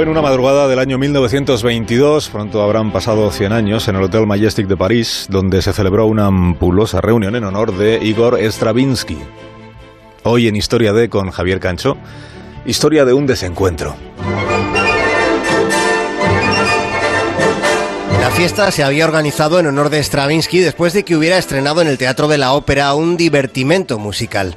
En una madrugada del año 1922, pronto habrán pasado 100 años, en el Hotel Majestic de París, donde se celebró una ampulosa reunión en honor de Igor Stravinsky. Hoy en Historia de con Javier Cancho, historia de un desencuentro. La fiesta se había organizado en honor de Stravinsky después de que hubiera estrenado en el Teatro de la Ópera un divertimento musical.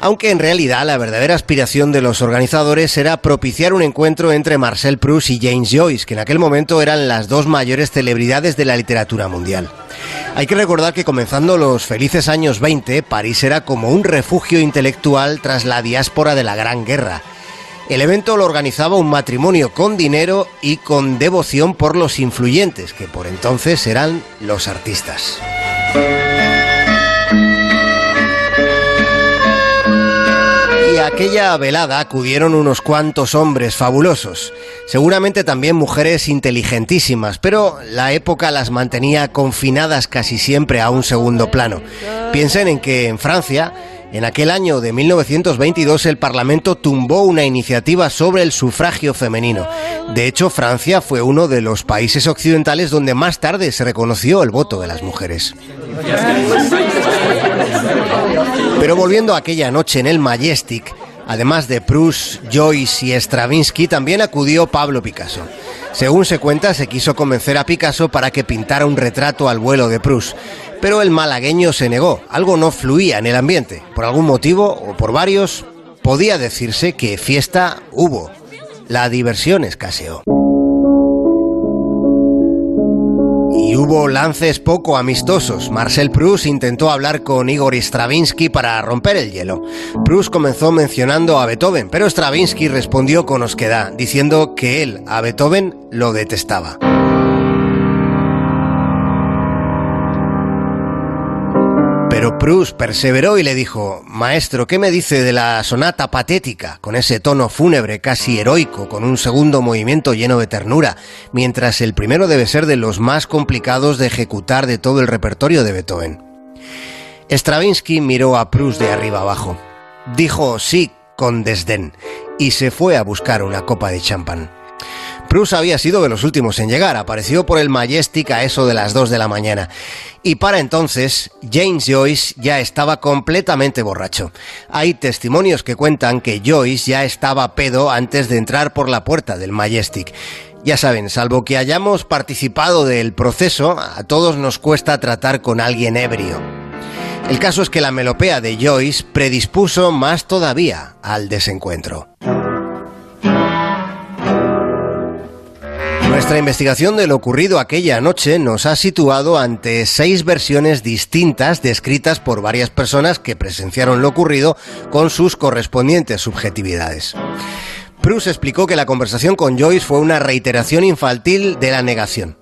Aunque en realidad la verdadera aspiración de los organizadores era propiciar un encuentro entre Marcel Proust y James Joyce, que en aquel momento eran las dos mayores celebridades de la literatura mundial. Hay que recordar que comenzando los felices años 20, París era como un refugio intelectual tras la diáspora de la Gran Guerra. El evento lo organizaba un matrimonio con dinero y con devoción por los influyentes, que por entonces eran los artistas. Y a aquella velada acudieron unos cuantos hombres fabulosos, seguramente también mujeres inteligentísimas, pero la época las mantenía confinadas casi siempre a un segundo plano. Piensen en que en Francia en aquel año de 1922 el Parlamento tumbó una iniciativa sobre el sufragio femenino. De hecho, Francia fue uno de los países occidentales donde más tarde se reconoció el voto de las mujeres. Pero volviendo a aquella noche en el Majestic, además de Proust, Joyce y Stravinsky, también acudió Pablo Picasso. Según se cuenta, se quiso convencer a Picasso para que pintara un retrato al vuelo de Proust. Pero el malagueño se negó, algo no fluía en el ambiente. Por algún motivo, o por varios, podía decirse que fiesta hubo. La diversión escaseó. Y hubo lances poco amistosos. Marcel Proust intentó hablar con Igor Stravinsky para romper el hielo. Proust comenzó mencionando a Beethoven, pero Stravinsky respondió con osquedad, diciendo que él, a Beethoven, lo detestaba. Pero Proust perseveró y le dijo, Maestro, ¿qué me dice de la sonata patética, con ese tono fúnebre casi heroico, con un segundo movimiento lleno de ternura, mientras el primero debe ser de los más complicados de ejecutar de todo el repertorio de Beethoven? Stravinsky miró a Proust de arriba abajo. Dijo sí con desdén y se fue a buscar una copa de champán. Proust había sido de los últimos en llegar, apareció por el Majestic a eso de las 2 de la mañana. Y para entonces, James Joyce ya estaba completamente borracho. Hay testimonios que cuentan que Joyce ya estaba pedo antes de entrar por la puerta del Majestic. Ya saben, salvo que hayamos participado del proceso, a todos nos cuesta tratar con alguien ebrio. El caso es que la melopea de Joyce predispuso más todavía al desencuentro. Nuestra investigación de lo ocurrido aquella noche nos ha situado ante seis versiones distintas descritas por varias personas que presenciaron lo ocurrido con sus correspondientes subjetividades. Proust explicó que la conversación con Joyce fue una reiteración infantil de la negación.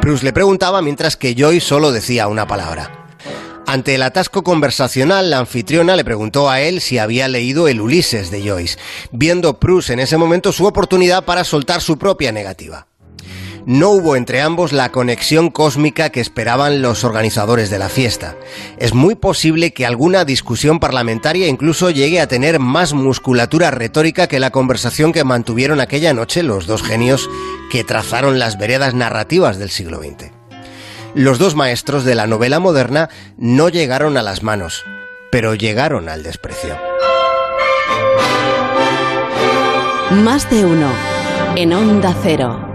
Proust le preguntaba mientras que Joyce solo decía una palabra. Ante el atasco conversacional, la anfitriona le preguntó a él si había leído el Ulises de Joyce, viendo Proust en ese momento su oportunidad para soltar su propia negativa no hubo entre ambos la conexión cósmica que esperaban los organizadores de la fiesta. Es muy posible que alguna discusión parlamentaria incluso llegue a tener más musculatura retórica que la conversación que mantuvieron aquella noche los dos genios que trazaron las veredas narrativas del siglo XX. Los dos maestros de la novela moderna no llegaron a las manos, pero llegaron al desprecio. Más de uno en Onda Cero.